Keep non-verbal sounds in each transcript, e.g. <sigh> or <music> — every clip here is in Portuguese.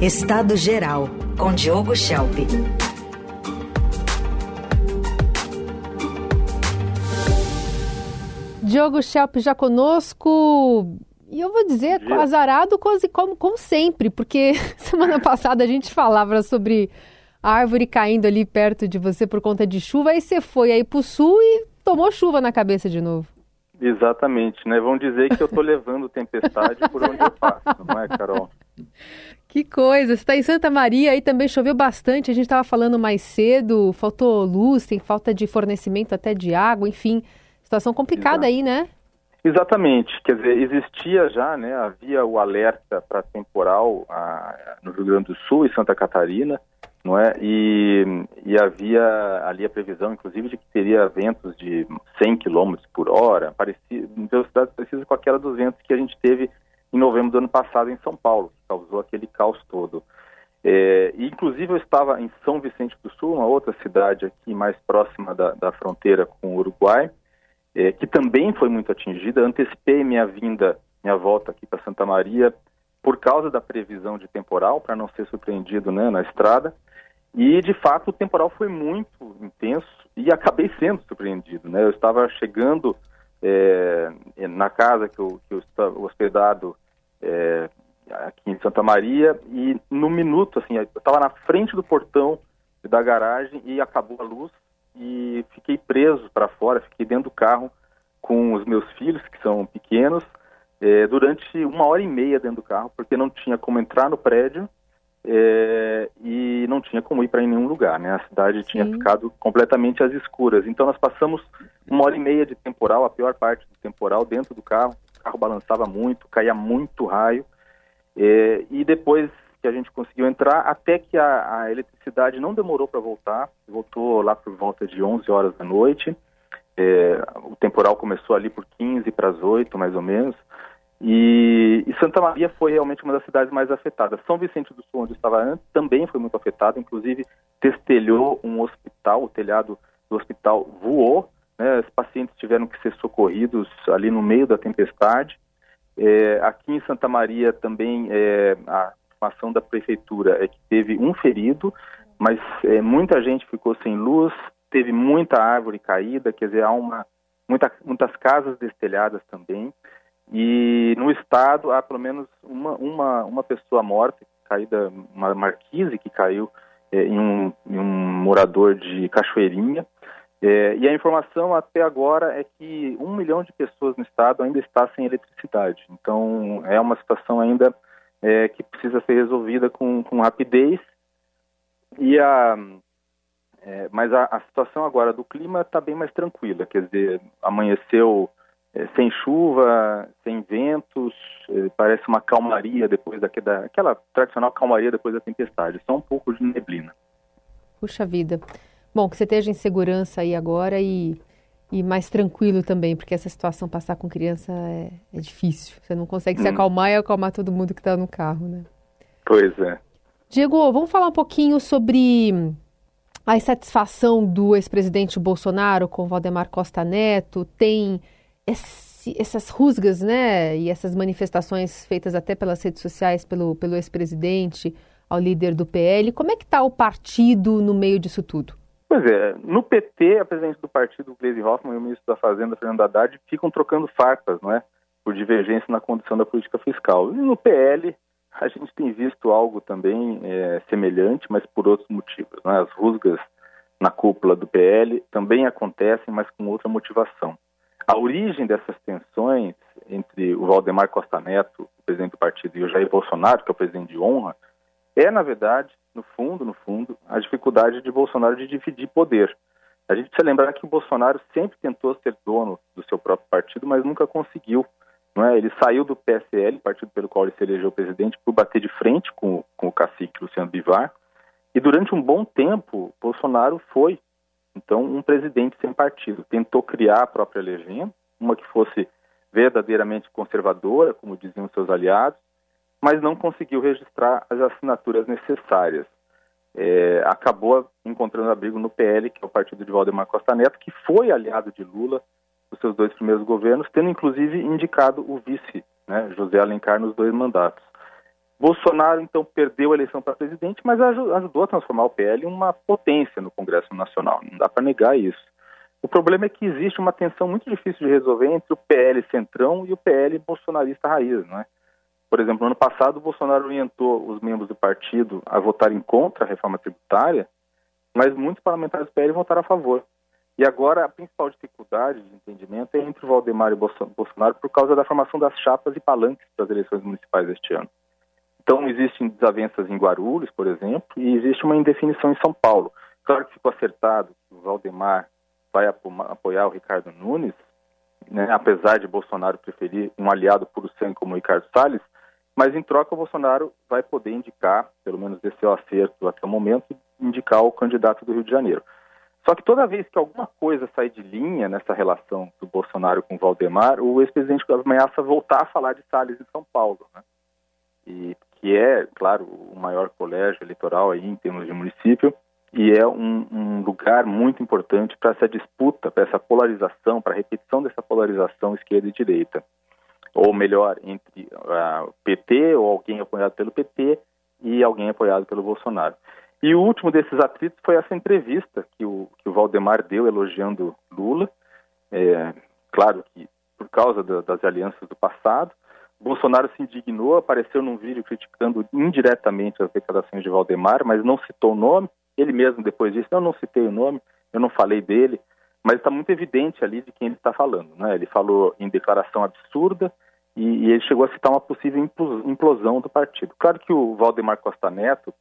Estado Geral, com Diogo Schelp. Diogo Schelp já conosco. E eu vou dizer, azarado quase como, como sempre, porque <laughs> semana passada a gente falava sobre a árvore caindo ali perto de você por conta de chuva, aí você foi aí pro sul e tomou chuva na cabeça de novo. Exatamente, né? Vão dizer que eu tô levando tempestade por onde eu passo, não é, Carol? <laughs> Que coisa! Você está em Santa Maria, aí também choveu bastante. A gente estava falando mais cedo, faltou luz, tem falta de fornecimento até de água, enfim, situação complicada Exato. aí, né? Exatamente, quer dizer, existia já, né, havia o alerta para temporal a, no Rio Grande do Sul e Santa Catarina, não é? E, e havia ali a previsão, inclusive, de que teria ventos de 100 km por hora, parecia, velocidade precisa com aquela dos ventos que a gente teve em novembro do ano passado em São Paulo, que aquele caos todo. É, inclusive, eu estava em São Vicente do Sul, uma outra cidade aqui mais próxima da, da fronteira com o Uruguai, é, que também foi muito atingida. Antecipei minha vinda, minha volta aqui para Santa Maria por causa da previsão de temporal, para não ser surpreendido né, na estrada. E, de fato, o temporal foi muito intenso e acabei sendo surpreendido. Né? Eu estava chegando é, na casa que eu, que eu estava hospedado é, aqui em Santa Maria e no minuto, assim, eu estava na frente do portão da garagem e acabou a luz e fiquei preso para fora, fiquei dentro do carro com os meus filhos, que são pequenos, é, durante uma hora e meia dentro do carro, porque não tinha como entrar no prédio é, e não tinha como ir para nenhum lugar, né? A cidade Sim. tinha ficado completamente às escuras. Então nós passamos uma hora e meia de temporal, a pior parte do temporal, dentro do carro. O carro balançava muito, caía muito raio. É, e depois que a gente conseguiu entrar, até que a, a eletricidade não demorou para voltar, voltou lá por volta de 11 horas da noite. É, o temporal começou ali por 15 para as 8, mais ou menos. E, e, Santa Maria foi realmente uma das cidades mais afetadas. São Vicente do Sul, onde estava antes, também foi muito afetado, inclusive testelhou um hospital, o telhado do hospital voou, né, os pacientes tiveram que ser socorridos ali no meio da tempestade. É, aqui em Santa Maria também é, a informação da prefeitura é que teve um ferido, mas é, muita gente ficou sem luz, teve muita árvore caída, quer dizer, há uma, muita, muitas casas destelhadas também. E no estado há pelo menos uma, uma, uma pessoa morta, caída, uma marquise que caiu é, em, um, em, um, morador de Cachoeirinha. É, e a informação até agora é que um milhão de pessoas no estado ainda está sem eletricidade. Então é uma situação ainda é, que precisa ser resolvida com, com rapidez. E a, é, mas a, a, situação agora do clima está bem mais tranquila. Quer dizer, amanheceu é, sem chuva, sem ventos, é, parece uma calmaria depois daquela, aquela tradicional calmaria depois da tempestade, só um pouco de neblina. Puxa vida. Bom, que você esteja em segurança aí agora e, e mais tranquilo também, porque essa situação passar com criança é, é difícil. Você não consegue hum. se acalmar e acalmar todo mundo que está no carro, né? Pois é. Diego, vamos falar um pouquinho sobre a insatisfação do ex-presidente Bolsonaro com Valdemar Costa Neto. Tem esse, essas rusgas, né, e essas manifestações feitas até pelas redes sociais pelo, pelo ex-presidente ao líder do PL, como é que está o partido no meio disso tudo? Pois é, no PT, a presidente do partido, Gleisi Hoffmann, e o ministro da Fazenda, Fernando Haddad, ficam trocando farpas, não é? Por divergência na condição da política fiscal. E no PL, a gente tem visto algo também é, semelhante, mas por outros motivos. É? As rusgas na cúpula do PL também acontecem, mas com outra motivação. A origem dessas tensões entre o Valdemar Costa Neto, o presidente do partido, e o Jair Bolsonaro, que é o presidente de honra, é, na verdade, no fundo, no fundo, a dificuldade de Bolsonaro de dividir poder. A gente precisa lembrar que o Bolsonaro sempre tentou ser dono do seu próprio partido, mas nunca conseguiu. Não é? Ele saiu do PSL, partido pelo qual ele se elegeu presidente, por bater de frente com, com o cacique Luciano Bivar. E durante um bom tempo, Bolsonaro foi então, um presidente sem partido tentou criar a própria legenda, uma que fosse verdadeiramente conservadora, como diziam seus aliados, mas não conseguiu registrar as assinaturas necessárias. É, acabou encontrando abrigo no PL, que é o partido de Valdemar Costa Neto, que foi aliado de Lula nos seus dois primeiros governos, tendo inclusive indicado o vice, né, José Alencar, nos dois mandatos. Bolsonaro, então, perdeu a eleição para presidente, mas ajudou a transformar o PL em uma potência no Congresso Nacional. Não dá para negar isso. O problema é que existe uma tensão muito difícil de resolver entre o PL centrão e o PL bolsonarista raiz, não é? Por exemplo, no ano passado, o Bolsonaro orientou os membros do partido a votarem contra a reforma tributária, mas muitos parlamentares do PL votaram a favor. E agora a principal dificuldade de entendimento é entre o Valdemar e o Bolsonaro por causa da formação das chapas e palanques das eleições municipais este ano. Então, existem desavenças em Guarulhos, por exemplo, e existe uma indefinição em São Paulo. Claro que ficou acertado que o Valdemar vai apoiar o Ricardo Nunes, né, apesar de Bolsonaro preferir um aliado puro sangue como o Ricardo Salles, mas em troca o Bolsonaro vai poder indicar, pelo menos desse seu acerto até o momento, indicar o candidato do Rio de Janeiro. Só que toda vez que alguma coisa sai de linha nessa relação do Bolsonaro com o Valdemar, o ex-presidente ameaça voltar a falar de Salles em São Paulo. Né? E que é, claro, o maior colégio eleitoral aí em termos de município, e é um, um lugar muito importante para essa disputa, para essa polarização, para a repetição dessa polarização esquerda e direita. Ou melhor, entre uh, PT ou alguém apoiado pelo PT e alguém apoiado pelo Bolsonaro. E o último desses atritos foi essa entrevista que o, que o Valdemar deu elogiando Lula, é, claro que por causa da, das alianças do passado, Bolsonaro se indignou, apareceu num vídeo criticando indiretamente as declarações de Valdemar, mas não citou o nome. Ele mesmo depois disse: Não, não citei o nome, eu não falei dele, mas está muito evidente ali de quem ele está falando. Né? Ele falou em declaração absurda e, e, ele chegou a citar uma possível implosão do partido. Claro que o Valdemar Costa Neto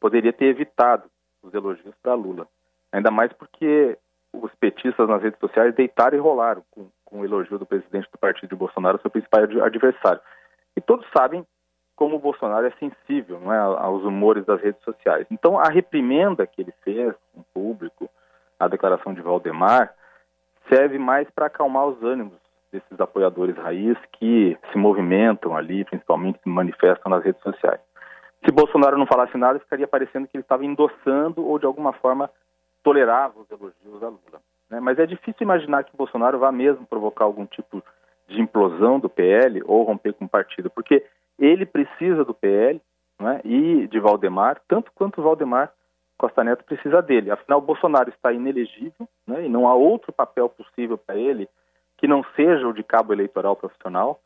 poderia ter evitado os elogios para Lula, ainda mais porque os petistas nas redes sociais deitaram e rolaram com, com o elogio do presidente do partido de Bolsonaro, seu principal adversário. E todos sabem como o Bolsonaro é sensível é, aos humores das redes sociais. Então, a reprimenda que ele fez em público, a declaração de Valdemar, serve mais para acalmar os ânimos desses apoiadores raiz que se movimentam ali, principalmente se manifestam nas redes sociais. Se Bolsonaro não falasse nada, ficaria parecendo que ele estava endossando ou de alguma forma tolerava os elogios a Lula. Né? Mas é difícil imaginar que Bolsonaro vá mesmo provocar algum tipo de implosão do PL ou romper com o partido, porque ele precisa do PL né, e de Valdemar, tanto quanto Valdemar Costa Neto precisa dele. Afinal, Bolsonaro está inelegível né, e não há outro papel possível para ele que não seja o de cabo eleitoral profissional,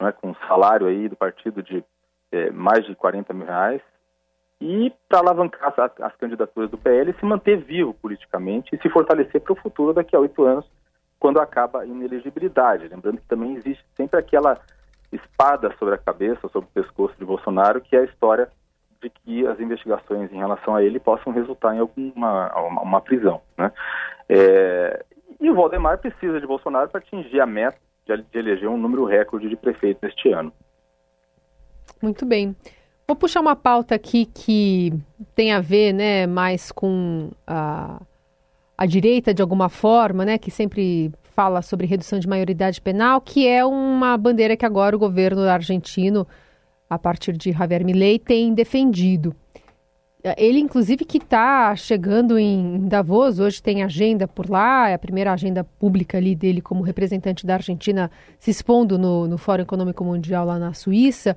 né, com um salário aí do partido de é, mais de 40 mil reais, e para alavancar as, as, candidaturas do PL se manter vivo politicamente e se fortalecer para o futuro daqui a oito anos, quando acaba a inelegibilidade. Lembrando que também existe sempre aquela espada sobre a cabeça, sobre o pescoço de Bolsonaro, que é a história de que as investigações em relação a ele possam resultar em alguma uma, uma prisão. Né? É, e o Valdemar precisa de Bolsonaro para atingir a meta de, eleger um número recorde de prefeitos este ano. Muito bem. Vou puxar uma pauta aqui que tem a ver né, mais com a, a direita, de alguma forma, né, que sempre fala sobre redução de maioridade penal, que é uma bandeira que agora o governo argentino, a partir de Javier Milei, tem defendido. Ele, inclusive, que está chegando em Davos, hoje tem agenda por lá, é a primeira agenda pública ali dele como representante da Argentina se expondo no, no Fórum Econômico Mundial lá na Suíça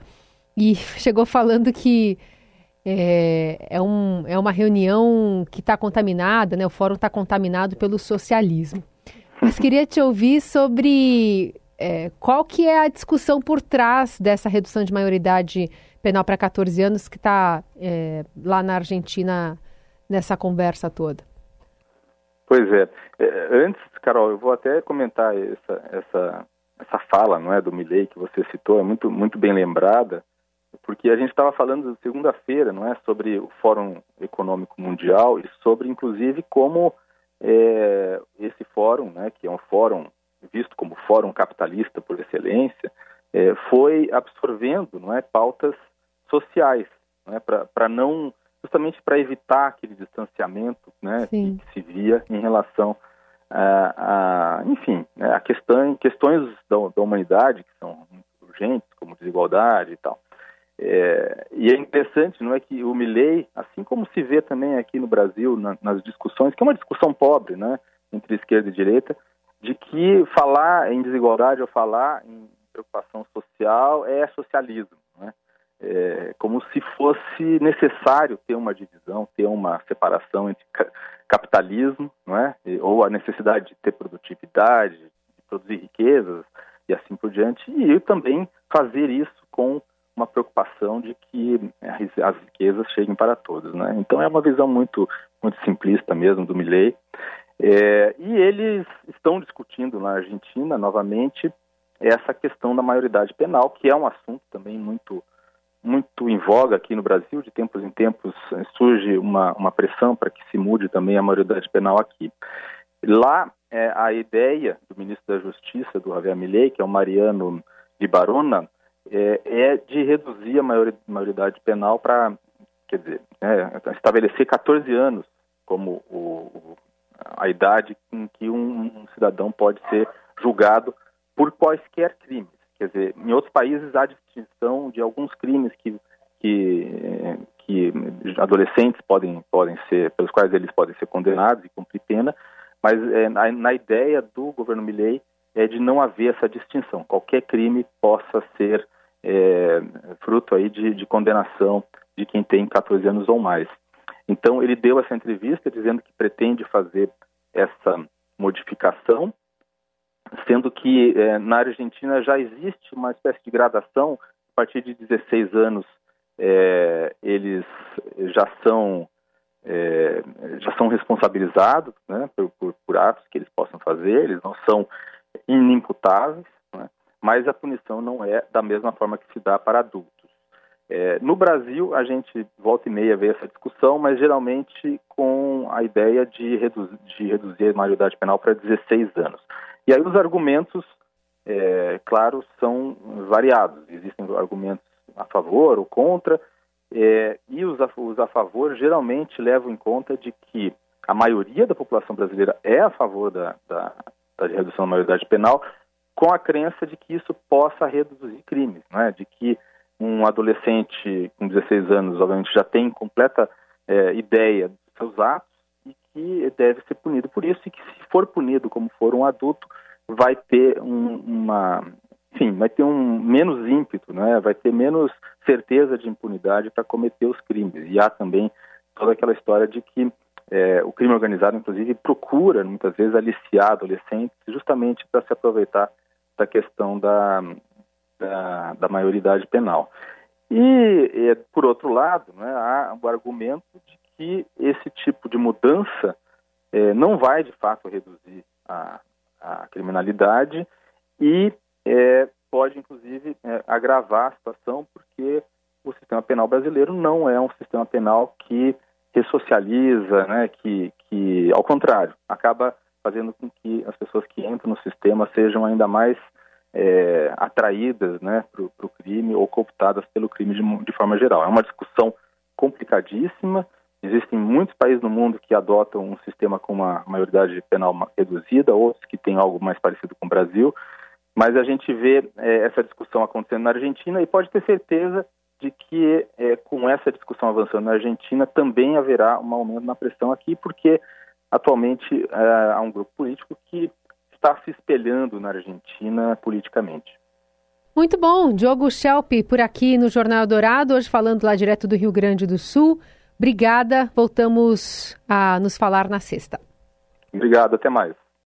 e <laughs> chegou falando que é, é, um, é uma reunião que está contaminada, né? o fórum está contaminado pelo socialismo. Mas queria te ouvir sobre é, qual que é a discussão por trás dessa redução de maioridade penal para 14 anos que está é, lá na Argentina nessa conversa toda. Pois é. é. Antes, Carol, eu vou até comentar essa, essa, essa fala não é, do Milley que você citou, é muito, muito bem lembrada porque a gente estava falando segunda-feira, não é, sobre o Fórum Econômico Mundial e sobre, inclusive, como é, esse fórum, né, que é um fórum visto como fórum capitalista por excelência, é, foi absorvendo, não é, pautas sociais, não é, para não justamente para evitar aquele distanciamento, né, que, que, se via em relação a, a enfim, né, a questão, questões da, da humanidade que são urgentes, como desigualdade e tal. É, e é interessante, não é que o Milley, assim como se vê também aqui no Brasil na, nas discussões, que é uma discussão pobre, né, entre esquerda e direita, de que falar em desigualdade ou falar em preocupação social é socialismo, né? É, como se fosse necessário ter uma divisão, ter uma separação entre capitalismo, não é? ou a necessidade de ter produtividade, de produzir riquezas e assim por diante, e também fazer isso com uma preocupação de que as riquezas cheguem para todos. Né? Então é uma visão muito, muito simplista mesmo do Milley. É, e eles estão discutindo na Argentina novamente essa questão da maioridade penal, que é um assunto também muito muito em voga aqui no Brasil. De tempos em tempos surge uma, uma pressão para que se mude também a maioridade penal aqui. Lá, é, a ideia do ministro da Justiça, do Javier Milei, que é o Mariano de Barona, é, é de reduzir a maioridade penal para, quer dizer, é, estabelecer 14 anos como o, a idade em que um, um cidadão pode ser julgado por quaisquer crimes. Quer dizer, em outros países há distinção de alguns crimes que, que, que adolescentes podem, podem ser, pelos quais eles podem ser condenados e cumprir pena, mas é, na, na, ideia do governo Milley é de não haver essa distinção. Qualquer crime possa ser é, fruto aí de, de condenação de quem tem 14 anos ou mais. Então ele deu essa entrevista dizendo que pretende fazer essa modificação sendo que é, na Argentina já existe uma espécie de gradação, a partir de 16 anos é, eles já são é, já são responsabilizados né, por, por, por, atos que eles possam fazer, eles não são inimputáveis, né, mas a punição não é da mesma forma que se dá para adultos. No Brasil, a gente volta e meia vê essa discussão, mas geralmente com a ideia de de reduzir a maioridade penal para 16 anos. E aí os argumentos, é, claro, são variados. Existem argumentos a favor ou contra, é, e os a, os a favor geralmente levam em conta de que a maioria da população brasileira é a favor da, da, da redução da maioridade penal, com a crença de que isso possa reduzir crimes, né? de que um adolescente com 16 anos, obviamente, já tem completa é, ideia dos seus atos, que deve ser punido por isso e que se for punido como for um adulto vai ter um, uma enfim vai ter um menos ímpeto né? Vai ter menos certeza de impunidade para cometer os crimes. E há também toda aquela história de que é, o crime organizado inclusive procura muitas vezes aliciar adolescentes justamente para se aproveitar da questão da, da, da maioridade penal. E, por outro lado né, há o argumento de que esse tipo de mudança é, não vai de fato reduzir a, a criminalidade e é, pode inclusive é, agravar a situação porque o sistema penal brasileiro não é um sistema penal que ressocializa, né, que, que ao contrário acaba fazendo com que as pessoas que entram no sistema sejam ainda mais é, atraídas né, para o crime ou cooptadas pelo crime de, de forma geral. É uma discussão complicadíssima. Existem muitos países no mundo que adotam um sistema com uma maioridade penal reduzida, outros que têm algo mais parecido com o Brasil, mas a gente vê é, essa discussão acontecendo na Argentina e pode ter certeza de que é, com essa discussão avançando na Argentina também haverá um aumento na pressão aqui, porque atualmente é, há um grupo político que está se espelhando na Argentina politicamente. Muito bom, Diogo Schelp por aqui no Jornal Dourado, hoje falando lá direto do Rio Grande do Sul. Obrigada, voltamos a nos falar na sexta. Obrigado, até mais.